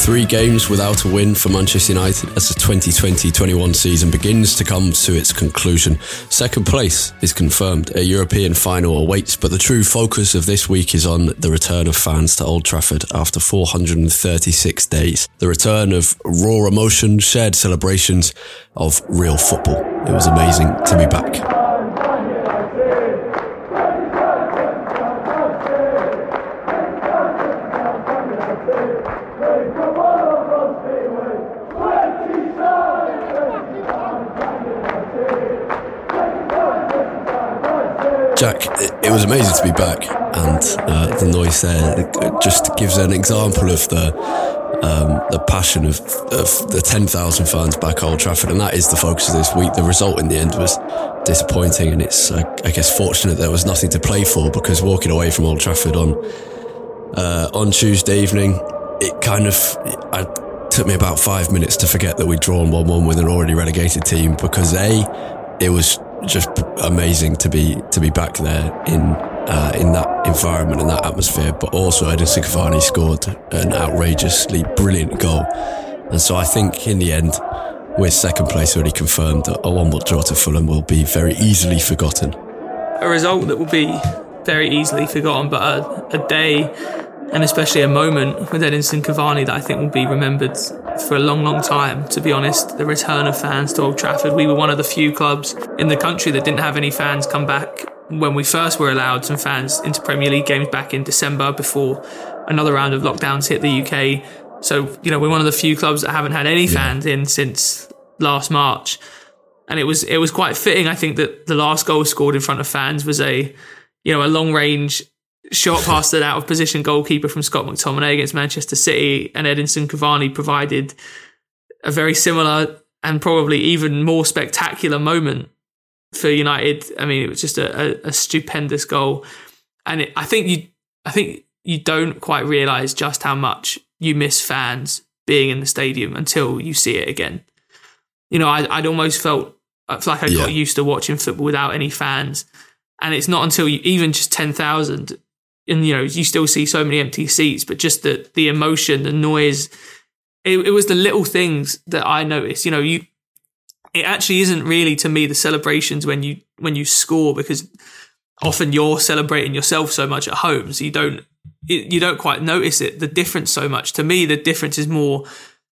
Three games without a win for Manchester United as the 2020-21 season begins to come to its conclusion. Second place is confirmed. A European final awaits, but the true focus of this week is on the return of fans to Old Trafford after 436 days. The return of raw emotion, shared celebrations of real football. It was amazing to be back. Jack, it was amazing to be back, and uh, the noise there just gives an example of the um, the passion of, of the ten thousand fans back Old Trafford, and that is the focus of this week. The result in the end was disappointing, and it's uh, I guess fortunate there was nothing to play for because walking away from Old Trafford on uh, on Tuesday evening, it kind of I, took me about five minutes to forget that we'd drawn one one with an already relegated team because a it was just amazing to be to be back there in uh, in that environment and that atmosphere. But also, Edinson Cavani scored an outrageously brilliant goal, and so I think in the end, with second place already confirmed, a one-one draw to Fulham will be very easily forgotten. A result that will be very easily forgotten, but a, a day and especially a moment with Edinson Cavani that I think will be remembered for a long, long time. To be honest, the return of fans to Old Trafford. We were one of the few clubs in the country that didn't have any fans come back when we first were allowed some fans into Premier League games back in December before another round of lockdowns hit the UK. So, you know, we're one of the few clubs that haven't had any fans in since last March. And it was it was quite fitting, I think, that the last goal scored in front of fans was a you know, a long range shot past an out of position goalkeeper from Scott McTominay against Manchester City, and Edinson Cavani provided a very similar and probably even more spectacular moment for United. I mean, it was just a, a, a stupendous goal, and it, I think you, I think you don't quite realize just how much you miss fans being in the stadium until you see it again. You know, I, would almost felt uh, like I Yeah. got used to watching football without any fans, and it's not until you even just ten thousand and you know you still see so many empty seats but just the the emotion the noise it, it was the little things that i noticed. You know you it actually isn't really to me the celebrations when you when you score because often you're celebrating yourself so much at home so you don't you don't quite notice it the difference so much. To me the difference is more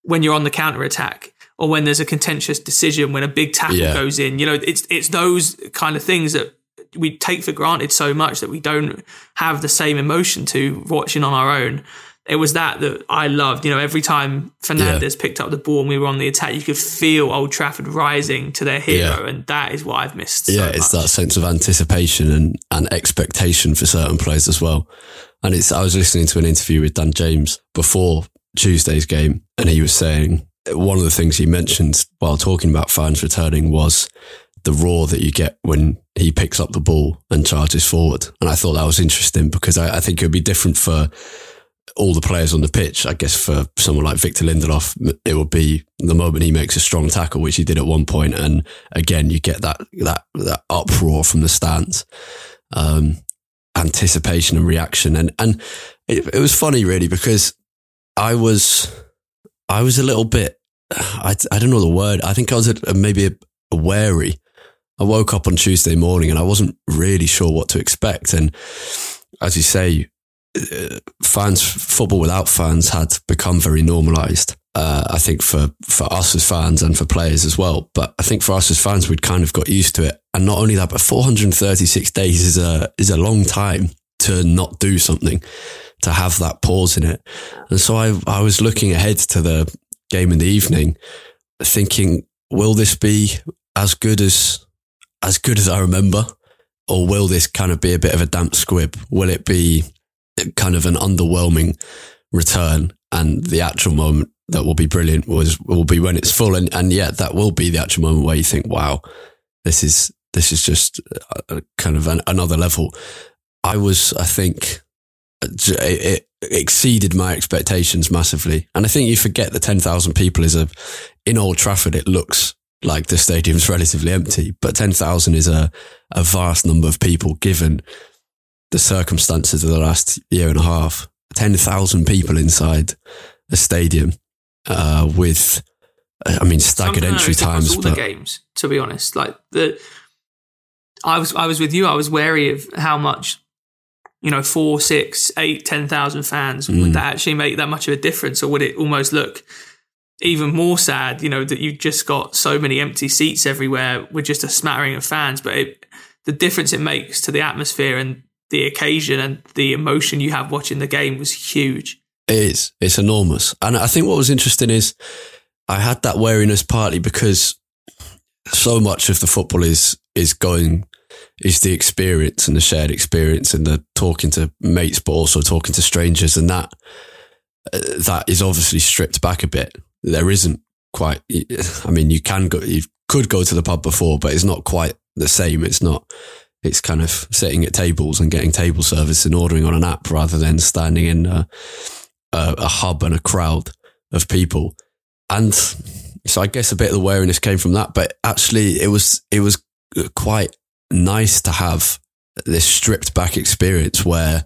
when you're on the counter attack or when there's a contentious decision when a big tackle Yeah. goes in. You know it's it's those kind of things that we take for granted so much that we don't have the same emotion to watching on our own. It was that that I loved. You know, every time Fernandes picked up the ball and we were on the attack, you could feel Old Trafford rising to their hero, Yeah. and that is what I've missed. so yeah, it's that sense of anticipation and, and expectation for certain players as well. And it's I was listening to an interview with Dan James before Tuesday's game, and he was saying one of the things he mentioned while talking about fans returning was the roar that you get when he picks up the ball and charges forward. And I thought that was interesting because I, I think it would be different for all the players on the pitch. I guess for someone like Victor Lindelof, it would be the moment he makes a strong tackle, which he did at one point. and again you get that that that uproar from the stands, um, anticipation and reaction, and and it, it was funny really because I was I was a little bit I I don't know the word. I think I was a, maybe a, a wary. I woke up on Tuesday morning and I wasn't really sure what to expect, and as you say, fans, football without fans had become very normalized. Uh, I think for, for us as fans and for players as well. But I think for us as fans, we'd kind of got used to it. And not only that, but 436 days is a, is a long time to not do something, to have that pause in it. And so I, I was looking ahead to the game in the evening, thinking, will this be as good as, as good as I remember? Or will this kind of be a bit of a damp squib? Will it be kind of an underwhelming return. And the actual moment that will be brilliant was will be when it's full, and and yet that will be the actual moment where you think, wow, this is this is just a, kind of an, another level. I was, I think, it, it exceeded my expectations massively, and I think you forget that ten thousand people is a in Old Trafford. It looks like the stadium's relatively empty, but ten thousand is a a vast number of people given the circumstances of the last year and a half. 10,000 people inside a stadium uh, with, I mean, staggered entry times. All but... the games, to be honest. Like, the, I was, I was with you. I was wary of how much, you know, four, six, eight, 10,000 fans, mm. would that actually make that much of a difference? Or would it almost look even more sad, you know, that you've just got so many empty seats everywhere with just a smattering of fans? But it, the difference it makes to the atmosphere and the occasion and the emotion you have watching the game was huge. It is. It's enormous. And I think what was interesting is I had that wariness partly because so much of the football is is going is the experience and the shared experience and the talking to mates, but also talking to strangers, and that uh, that is obviously stripped back a bit. There isn't quite. I mean, you can go, you could go to the pub before, but it's not quite the same. It's not it's kind of sitting at tables and getting table service and ordering on an app rather than standing in a, a, a hub and a crowd of people. And so I guess a bit of the wariness came from that, but actually it was, it was quite nice to have this stripped back experience where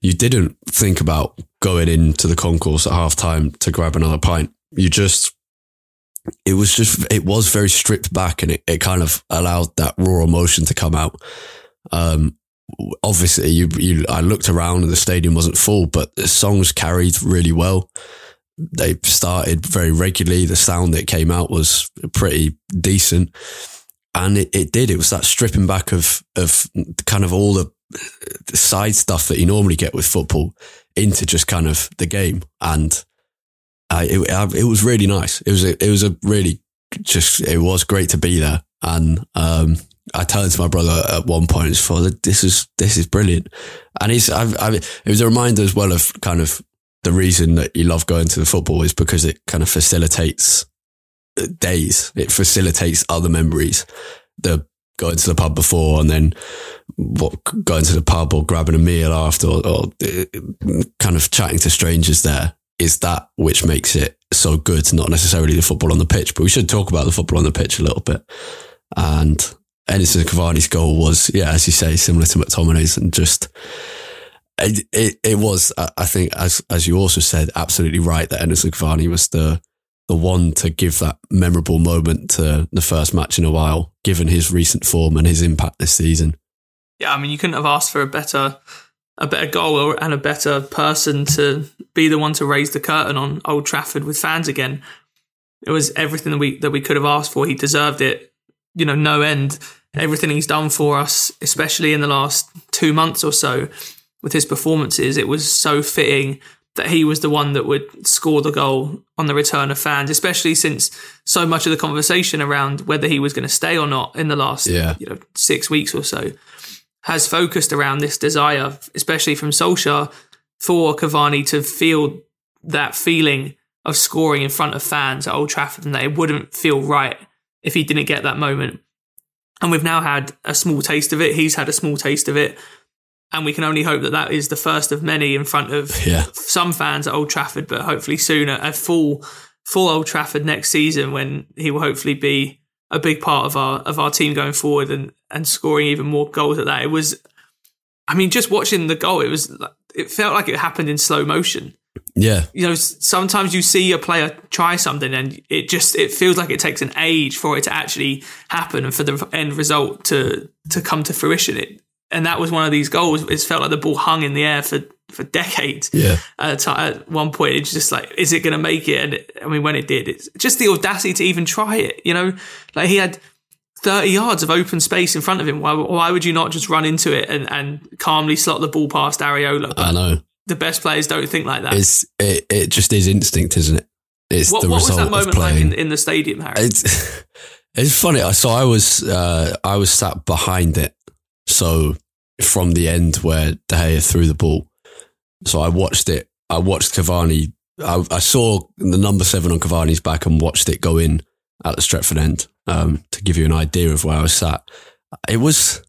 you didn't think about going into the concourse at half time to grab another pint. You just it was just it was very stripped back and it, it kind of allowed that raw emotion to come out. Um, obviously you, you i looked around and the stadium wasn't full but the songs carried really well. They started very regularly. The sound that came out was pretty decent. And it, it did. It was that stripping back of of kind of all the, the side stuff that you normally get with football into just kind of the game. And uh, it, uh, it was really nice. It was a, it was a really just it was great to be there. And um, I turned to my brother at one point and thought, "This is this is brilliant." And he's I, I, it was a reminder as well of kind of the reason that you love going to the football is because it kind of facilitates uh, days. It facilitates other memories. The going to the pub before and then what, going to the pub or grabbing a meal after or, or uh, kind of chatting to strangers there is that which makes it so good, not necessarily the football on the pitch. But we should talk about the football on the pitch a little bit. And Edinson Cavani's goal was, yeah, as you say, similar to McTominay's and just, it, it, it was, I think, as, as you also said, absolutely right that Edinson Cavani was the, the one to give that memorable moment to the first match in a while, given his recent form and his impact this season. Yeah, I mean, you couldn't have asked for a better a better goal and a better person to be the one to raise the curtain on Old Trafford with fans again. It was everything that we that we could have asked for. He deserved it. You know, no end. Everything he's done for us, especially in the last two months or so, with his performances, it was so fitting that he was the one that would score the goal on the return of fans, especially since so much of the conversation around whether he was going to stay or not in the last yeah. you know six weeks or so has focused around this desire, especially from Solskjaer, for Cavani to feel that feeling of scoring in front of fans at Old Trafford and that it wouldn't feel right if he didn't get that moment. And we've now had a small taste of it. He's had a small taste of it. and we can only hope that that is the first of many in front of Yeah. some fans at Old Trafford, but hopefully soon a, a full full Old Trafford next season when he will hopefully be a big part of our of our team going forward and and scoring even more goals at that. It was, I mean, just watching the goal, it was it felt like it happened in slow motion. Yeah. You know, sometimes you see a player try something and it just it feels like it takes an age for it to actually happen and for the end result to to come to fruition. It and that was one of these goals. It felt like the ball hung in the air for for decades Yeah. at, at one point it's just like is it going to make it and it, i mean when it did it's just the audacity to even try it you know like he had 30 yards of open space in front of him why, why would you not just run into it and, and calmly slot the ball past areola I know. the best players don't think like that It's it, it just is instinct, isn't it? It's what, the what was result that of moment like playing. in, in the stadium harry It's it's funny. So I was uh, I was sat behind it. So from the end where De Gea threw the ball, so I watched it. I watched Cavani. I, I saw the number seven on Cavani's back and watched it go in at the Stretford end. Um, to give you an idea of where I was sat, it was.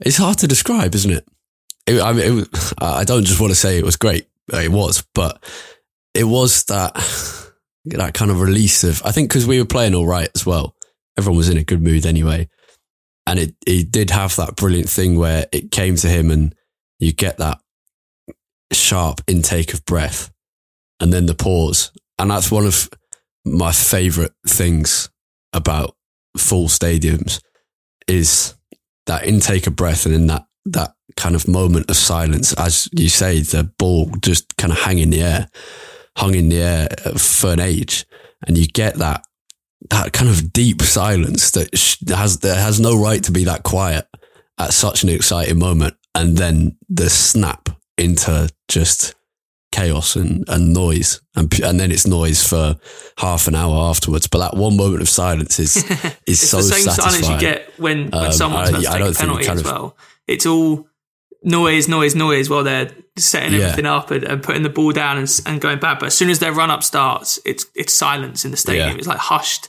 It's hard to describe, isn't it? it I mean, it I don't just want to say it was great. It was, but it was that that kind of release of I think because we were playing all right as well. Everyone was in a good mood anyway, and it he did have that brilliant thing where it came to him and you get that sharp intake of breath and then the pause, and that's one of my favorite things about full stadiums is that intake of breath and then that that kind of moment of silence. As you say the ball just kind of hang in the air hung in the air for an age, and you get that that kind of deep silence that has that has no right to be that quiet at such an exciting moment, and then the snap into just chaos and, and noise, and and then it's noise for half an hour afterwards. But that one moment of silence is is it's so the same satisfying. silence you get when, when Um, someone's I- to I take don't a penalty as well it's all noise noise noise while they're setting Yeah. everything up and, and putting the ball down and, and going back but as soon as their run up starts it's it's silence in the stadium Yeah. it's like hushed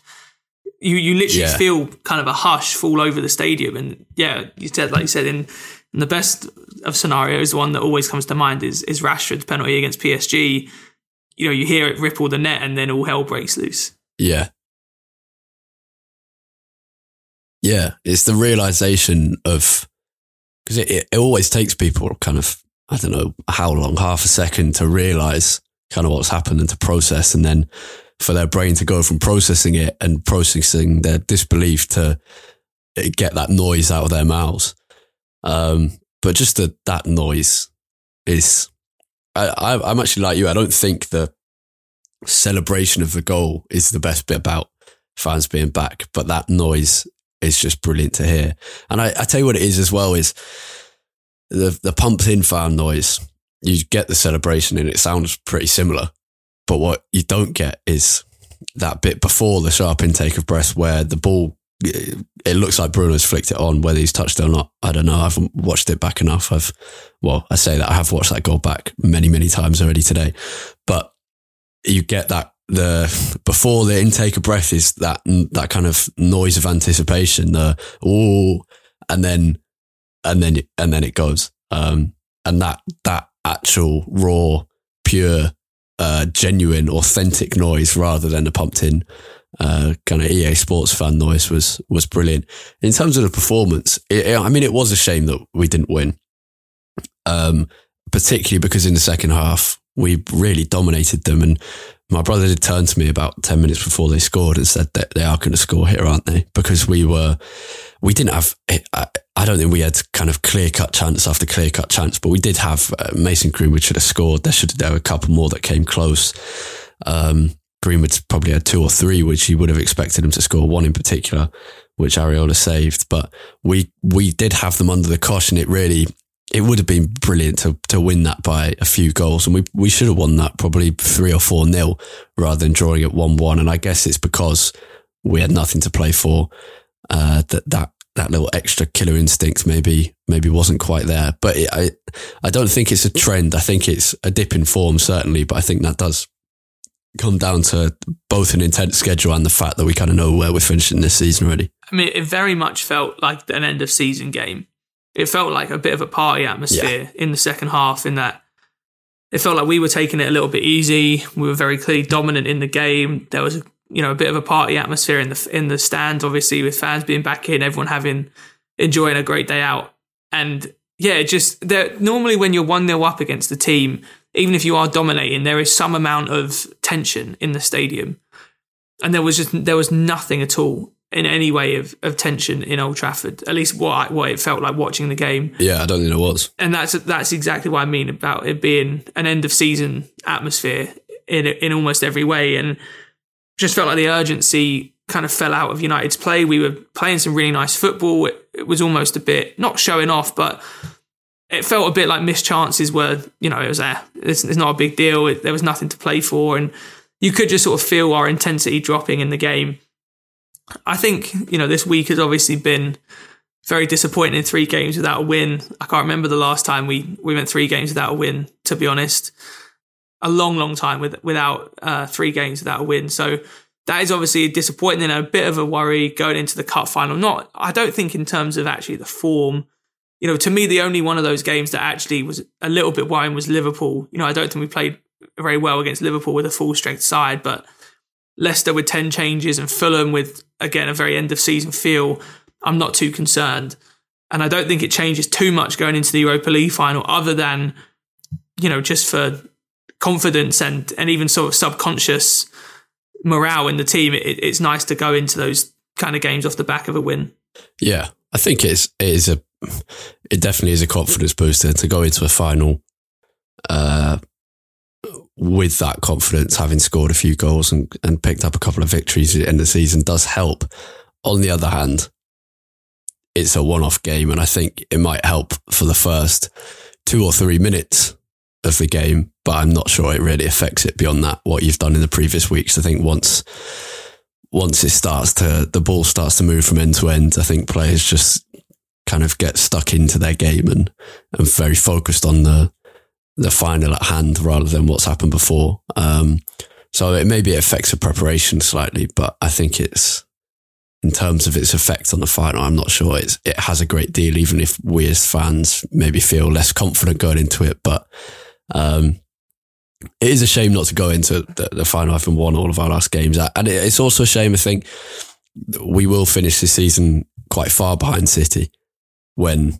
you you literally Yeah. feel kind of a hush fall over the stadium and yeah you said like you said in, in the best of scenarios the one that always comes to mind is is Rashford's penalty against PSG you know you hear it ripple the net and then all hell breaks loose Yeah. Yeah, it's the realization of because it, it, it always takes people kind of I don't know how long, half a second to realize kind of what's happened and to process, and then for their brain to go from processing it and processing their disbelief to get that noise out of their mouths. Um, but just that that noise is, I, I, I'm actually like you. I don't think the celebration of the goal is the best bit about fans being back, but that noise is just brilliant to hear. And I, I tell you what it is as well is the the pumped in fan noise. You get the celebration and it sounds pretty similar, but what you don't get is that bit before the sharp intake of breath where the ball. It looks like Bruno's flicked it on. Whether he's touched it or not, I don't know. I haven't watched it back enough. I've, well, I say that I have watched that goal back many, many times already today, but you get that the before the intake of breath is that that kind of noise of anticipation the oh and then and then and then it goes um and that that actual raw pure uh genuine authentic noise rather than the pumped in uh kind of EA sports fan noise was was brilliant in terms of the performance it, it- I mean it was a shame that we didn't win um particularly because in the second half we really dominated them and my brother did turn to me about 10 minutes before they scored and said that they are going to score here, aren't they? Because we were, we didn't have, I, I don't think we had kind of clear cut chance after clear cut chance, but we did have uh, Mason Greenwood should have scored. There should, there were a couple more that came close. Um, Greenwood's probably had two or three, which you would have expected him to score, one in particular, which Areola saved. But we, we did have them under the cosh and it really, it would have been brilliant to to win that by a few goals, and we we should have won that probably three or four nil rather than drawing it one one. And I guess it's because we had nothing to play for uh, that that that little extra killer instinct maybe maybe wasn't quite there. But it, I I don't think it's a trend. I think it's a dip in form certainly, but I think that does come down to both an intense schedule and the fact that we kind of know where we're finishing this season already. I mean, it very much felt like an end of season game. it felt like a bit of a party atmosphere yeah. in the second half. In that it felt like we were taking it a little bit easy. We were very clearly dominant in the game. There was a, you know a bit of a party atmosphere in the in the stands, obviously with fans being back in, everyone having enjoying a great day out, and yeah, just that Normally, when you're one 0 up against the team, even if you are dominating, there is some amount of tension in the stadium, and there was just there was nothing at all in any way of, of tension in Old Trafford. At least what I, what it felt like watching the game. Yeah, I don't think there was. And that's that's exactly what I mean about it being an end of season atmosphere in in almost every way, and just felt like the urgency kind of fell out of United's play. We were playing some really nice football. It, it was almost a bit not showing off, but it felt a bit like missed chances where you know it was there. It's, it's not a big deal. It, there was nothing to play for, and you could just sort of feel our intensity dropping in the game. I think, you know, this week has obviously been very disappointing in three games without a win. I can't remember the last time we, we went three games without a win, to be honest. A long, long time with, without uh, three games without a win. So that is obviously disappointing and a bit of a worry going into the cup final. Not, I don't think in terms of actually the form. You know, to me, the only one of those games that actually was a little bit worrying was Liverpool. You know, I don't think we played very well against Liverpool with a full strength side, but Leicester with 10 changes and Fulham with, again, a very end of season feel, I'm not too concerned. And I don't think it changes too much going into the Europa League final, other than, you know, just for confidence and, and even sort of subconscious morale in the team. It, it's nice to go into those kind of games off the back of a win. Yeah, I think it's it is a it definitely is a confidence booster to go into a final uh, with that confidence, having scored a few goals and, and picked up a couple of victories in the season does help. On the other hand, it's a one off game, and I think it might help for the first two or three minutes of the game, but I'm not sure it really affects it beyond that, what you've done in the previous weeks. I think once once it starts to the ball starts to move from end to end, I think players just kind of get stuck into their game and, and very focused on the the final at hand rather than what's happened before. Um, so it maybe affects the preparation slightly, but I think it's in terms of its effect on the final. I'm not sure it's, it has a great deal, even if we as fans maybe feel less confident going into it. But um, it is a shame not to go into the, the final having won all of our last games, and it, it's also a shame. I think we will finish this season quite far behind City when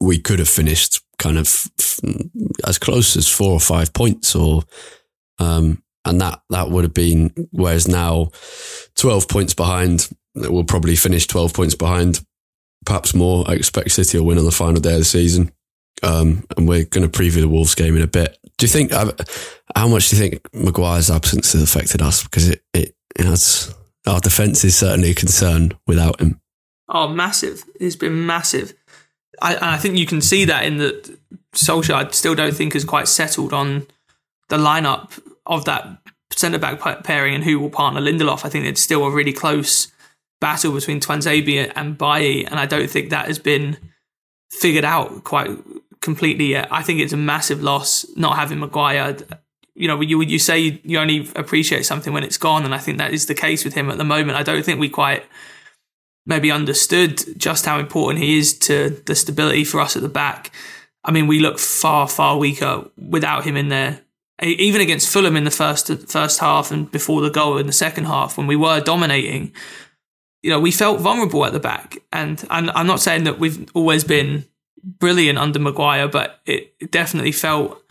we could have finished kind of as close as four or five points or um, and that that would have been whereas now 12 points behind we'll probably finish 12 points behind perhaps more I expect City will win on the final day of the season um, and we're going to preview the Wolves game in a bit do you think uh, how much do you think Maguire's absence has affected us because it, it, it has our defence is certainly a concern without him oh massive it's been massive I, I think you can see that in the Solskjaer. I still don't think is quite settled on the lineup of that centre back pairing and who will partner Lindelof. I think it's still a really close battle between Tuanzebe and Bailly, and I don't think that has been figured out quite completely yet. I think it's a massive loss not having Maguire. You know, you you say you only appreciate something when it's gone, and I think that is the case with him at the moment. I don't think we quite maybe understood just how important he is to the stability for us at the back. I mean, we look far, far weaker without him in there. Even against Fulham in the first first half and before the goal in the second half, when we were dominating, you know, we felt vulnerable at the back. And I'm, I'm not saying that we've always been brilliant under Maguire, but it definitely felt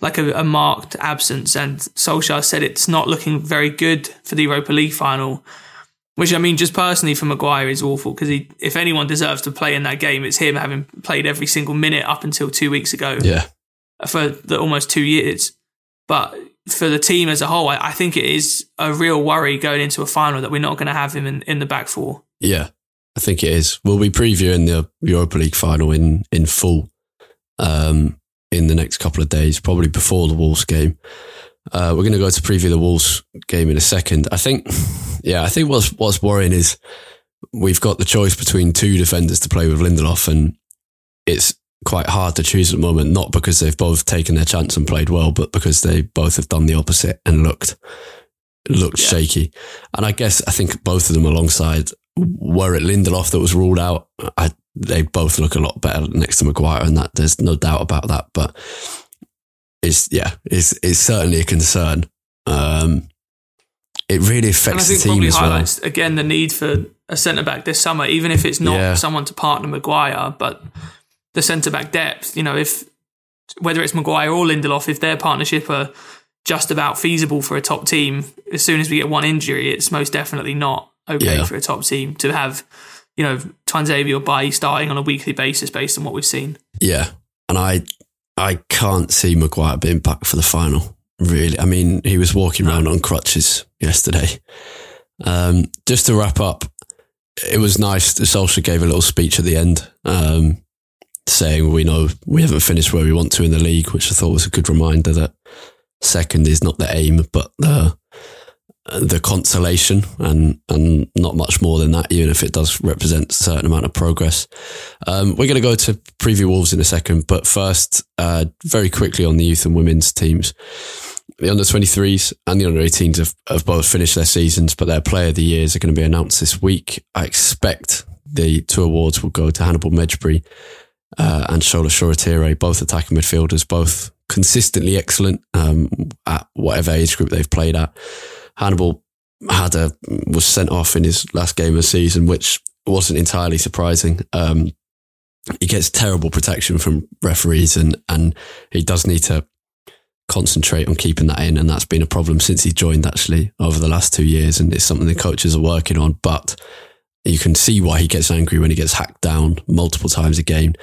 like a, a marked absence. And Solskjaer said it's not looking very good for the Europa League final. Which I mean, just personally for Maguire is awful because he, if anyone deserves to play in that game, it's him having played every single minute up until two weeks ago. Yeah, for the almost two years. But for the team as a whole, I, I think it is a real worry going into a final that we're not going to have him in, in the back four. Yeah, I think it is. We'll be previewing the Europa League final in in full um, in the next couple of days, probably before the Wolves game. Uh, we're going to go to preview the Wolves game in a second. I think, yeah, I think what's what's worrying is we've got the choice between two defenders to play with Lindelof, and it's quite hard to choose at the moment. Not because they've both taken their chance and played well, but because they both have done the opposite and looked looked yeah. shaky. And I guess I think both of them alongside were it Lindelof that was ruled out. I they both look a lot better next to Maguire, and that there's no doubt about that. But it's yeah, it's it's certainly a concern. Um, it really affects the team as well. Again, the need for a centre back this summer, even if it's not yeah. someone to partner Maguire, but the centre back depth. You know, if whether it's Maguire or Lindelof, if their partnership are just about feasible for a top team, as soon as we get one injury, it's most definitely not okay yeah. for a top team to have, you know, Tuanzebe or Bailly starting on a weekly basis based on what we've seen. Yeah. And I I can't see Maguire being back for the final, really. I mean, he was walking around on crutches yesterday. Um, just to wrap up, it was nice that Solskjaer gave a little speech at the end, um, saying we know we haven't finished where we want to in the league, which I thought was a good reminder that second is not the aim, but the the consolation and and not much more than that, even if it does represent a certain amount of progress. Um, we're going to go to preview Wolves in a second, but first, uh, very quickly on the youth and women's teams. The under 23s and the under 18s have, have both finished their seasons, but their player of the years are going to be announced this week. I expect the two awards will go to Hannibal Mejbri uh, and Shola Shoretire, both attacking midfielders, both consistently excellent um, at whatever age group they've played at. Hannibal had a was sent off in his last game of the season, which wasn't entirely surprising. Um, he gets terrible protection from referees, and and he does need to concentrate on keeping that in, and that's been a problem since he joined actually over the last two years, and it's something the coaches are working on. But you can see why he gets angry when he gets hacked down multiple times a game.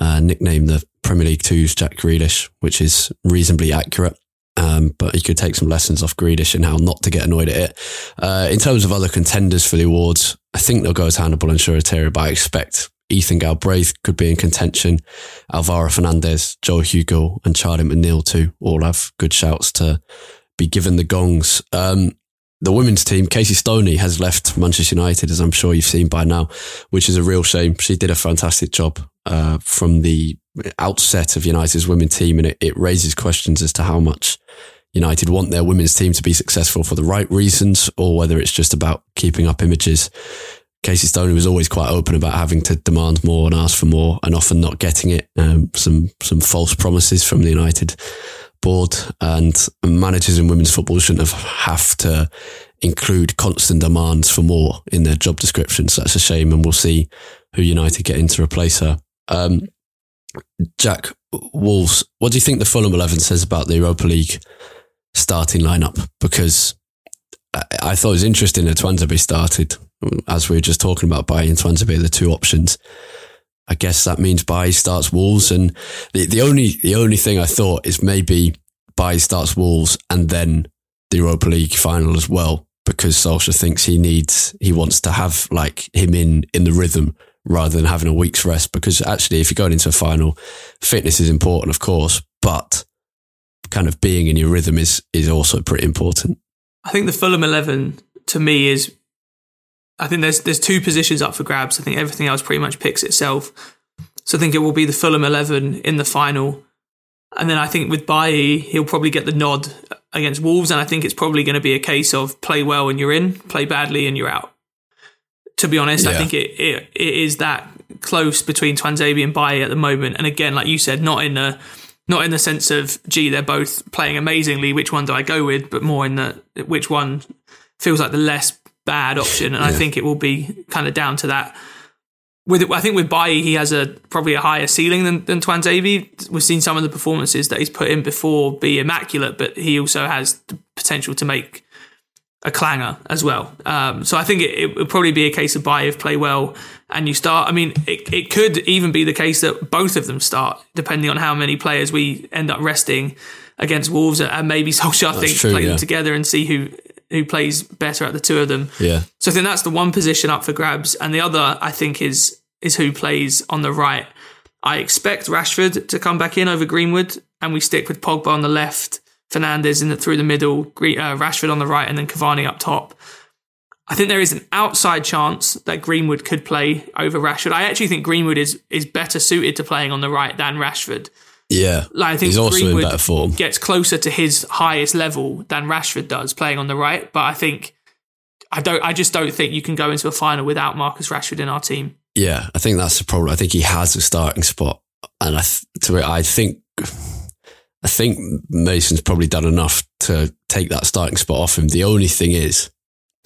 Uh, nicknamed the Premier League Two's Jack Grealish, which is reasonably accurate. Um, but he could take some lessons off Grealish and how not to get annoyed at it. Uh, in terms of other contenders for the awards, I think they'll go as Hannibal and Shoretire, but I expect Ethan Galbraith could be in contention. Alvaro Fernandez, Joe Hugill, and Charlie McNeill too all have good shouts to be given the gongs. Um, the women's team, Casey Stoney, has left Manchester United, as I'm sure you've seen by now, which is a real shame. She did a fantastic job uh, from the outset of United's women's team, and it, it raises questions as to how much United want their women's team to be successful for the right reasons, or whether it's just about keeping up images. Casey Stoney was always quite open about having to demand more and ask for more, and often not getting it. Um, some some false promises from the United board, and managers in women's football shouldn't have, have to include constant demands for more in their job descriptions. That's a shame, and we'll see who United get in to replace her. Um, Jack Wolves, what do you think the Fulham eleven says about the Europa League starting lineup? Because I, I thought it was interesting that Tuanzebe started, as we were just talking about. Bailly and Tuanzebe, the two options. I guess that means Bailly starts Wolves, and the, the only the only thing I thought is maybe Bailly starts Wolves and then the Europa League final as well, because Solskjaer thinks he needs he wants to have like him in in the rhythm rather than having a week's rest. Because actually, if you're going into a final, fitness is important, of course, but kind of being in your rhythm is is also pretty important. I think the Fulham eleven to me is. I think there's there's two positions up for grabs. I think everything else pretty much picks itself. So I think it will be the Fulham eleven in the final, and then I think with Bailly, he'll probably get the nod against Wolves, and I think it's probably going to be a case of play well and you're in, play badly and you're out to be honest. Yeah. I think it, it it is that close between Tuanzebe and Bailly at the moment. And again, like you said, not in the not in the sense of gee, they're both playing amazingly. Which one do I go with? But more in the which one feels like the less bad option. And yeah. I think it will be kind of down to that. With I think with Bailly, he has a probably a higher ceiling than than Tuanzebe. We've seen some of the performances that he's put in before be immaculate, but he also has the potential to make a clanger as well. Um, so I think it, it would probably be a case of buy if play well and you start. I mean, it, it could even be the case that both of them start, depending on how many players we end up resting against Wolves, and maybe Solskjaer thinks play yeah. them together and see who who plays better at the two of them. Yeah. So I think that's the one position up for grabs, and the other I think is is who plays on the right. I expect Rashford to come back in over Greenwood, and we stick with Pogba on the left Fernandes in the, through the middle, uh, Rashford on the right, and then Cavani up top. I think there is an outside chance that Greenwood could play over Rashford. I actually think Greenwood is is better suited to playing on the right than Rashford. Yeah, like I think he's also Greenwood in better form. Gets closer to his highest level than Rashford does playing on the right. But I think I don't. I just don't think you can go into a final without Marcus Rashford in our team. Yeah, I think that's the problem. I think he has a starting spot, and I th- to I think I think Mason's probably done enough to take that starting spot off him. The only thing is,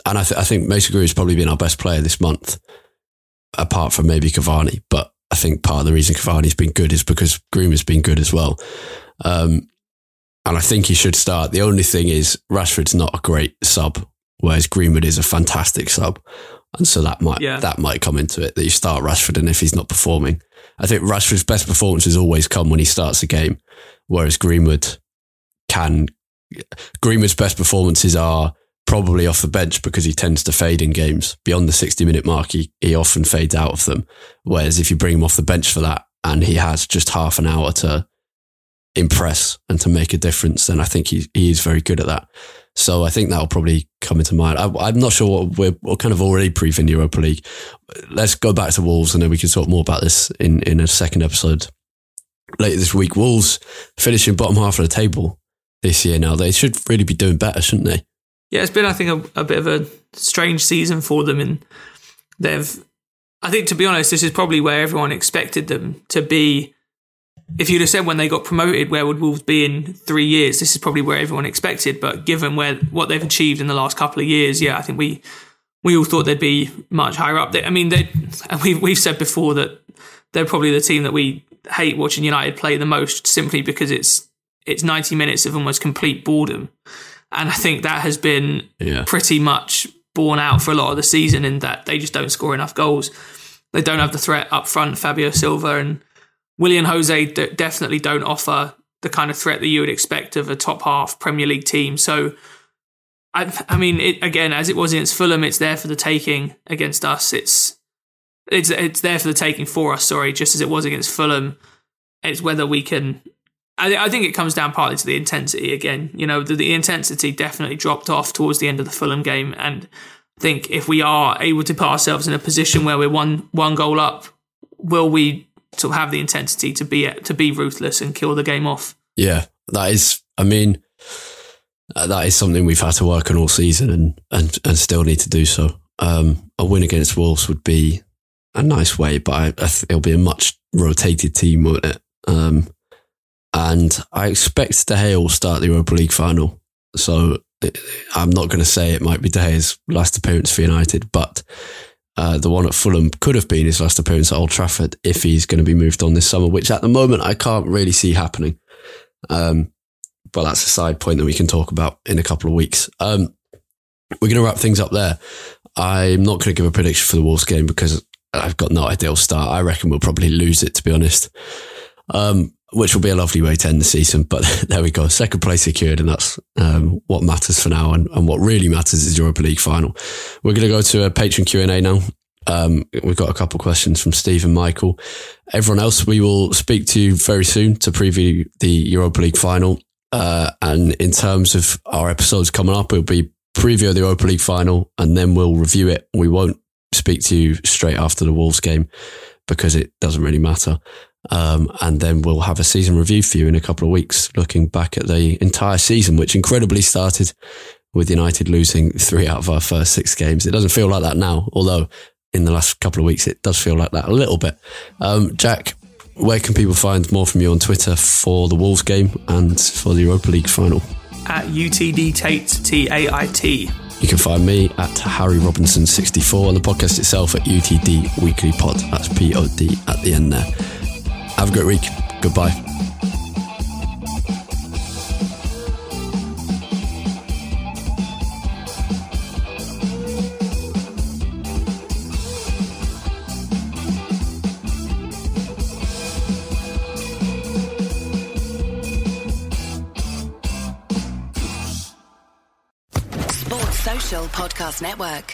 and I, th- I think Mason Greenwood's probably been our best player this month, apart from maybe Cavani. But I think part of the reason Cavani's been good is because Greenwood's been good as well. Um, and I think he should start. The only thing is Rashford's not a great sub, whereas Greenwood is a fantastic sub. And so that might Yeah. that might come into it that you start Rashford and if he's not performing. I think Rashford's best performances always come when he starts a game, whereas Greenwood can Greenwood's best performances are probably off the bench because he tends to fade in games. Beyond the 60 minute mark, he, he often fades out of them. Whereas if you bring him off the bench for that and he has just half an hour to impress and to make a difference, then I think he, he is very good at that. So I think that'll probably come into mind. I, I'm not sure what we're, we're kind of already the Europa League. Let's go back to Wolves and then we can talk more about this in, in a second episode later this week. Wolves finishing bottom half of the table this year now. They should really be doing better, shouldn't they? Yeah, it's been, I think, a, a bit of a strange season for them, and they've. I think, to be honest, this is probably where everyone expected them to be. If you'd have said when they got promoted, where would Wolves be in three years? This is probably where everyone expected. But given where what they've achieved in the last couple of years, yeah, I think we we all thought they'd be much higher up. They, I mean, they and we've we've said before that they're probably the team that we hate watching United play the most, simply because it's it's ninety minutes of almost complete boredom, and I think that has been Yeah. pretty much borne out for a lot of the season in that they just don't score enough goals. They don't have the threat up front, Fabio Silva and Willian José d- definitely don't offer the kind of threat that you would expect of a top half Premier League team. So, I, I mean, it, again, as it was against Fulham, it's there for the taking against us. It's it's it's there for the taking for us. Sorry, just as it was against Fulham. It's whether we can. I, I think it comes down partly to the intensity again. You know, the, the intensity definitely dropped off towards the end of the Fulham game, and I think if we are able to put ourselves in a position where we're one one goal up, will we of have the intensity to be to be ruthless and kill the game off? Yeah, that is. I mean, uh, that is something we've had to work on all season, and and and still need to do so. Um, a win against Wolves would be a nice way, but I, I it'll be a much rotated team, won't it? Um, and I expect De Gea will start the Europa League final. So I'm not going to say it might be De Gea's last appearance for United, but uh, the one at Fulham could have been his last appearance at Old Trafford if he's going to be moved on this summer, which at the moment I can't really see happening. Um, but that's a side point that we can talk about in a couple of weeks. Um, we're going to wrap things up there. I'm not going to give a prediction for the Wolves game because I've got no idea. will start. I reckon we'll probably lose it, to be honest. Um, which will be a lovely way to end the season. But there we go. Second place secured, and that's um, what matters for now. And, and what really matters is Europa League final. We're going to go to a patron Q and A now. Um, we've got a couple of questions from Steve and Michael. Everyone else, we will speak to you very soon to preview the Europa League final. Uh, and in terms of our episodes coming up, it'll be preview of the Europa League final, and then we'll review it. We won't speak to you straight after the Wolves game because it doesn't really matter. Um, and then we'll have a season review for you in a couple of weeks, looking back at the entire season, which incredibly started with United losing three out of our first six games. It doesn't feel like that now, although in the last couple of weeks it does feel like that a little bit. Um, Jack, where can people find more from you on Twitter for the Wolves game and for the Europa League final? At UTD Tait T A I T. You can find me at Harry Robinson64 and the podcast itself at UTD Weekly Pod. That's P O D at the end there. Have a great week. Goodbye. Sports Social Podcast Network.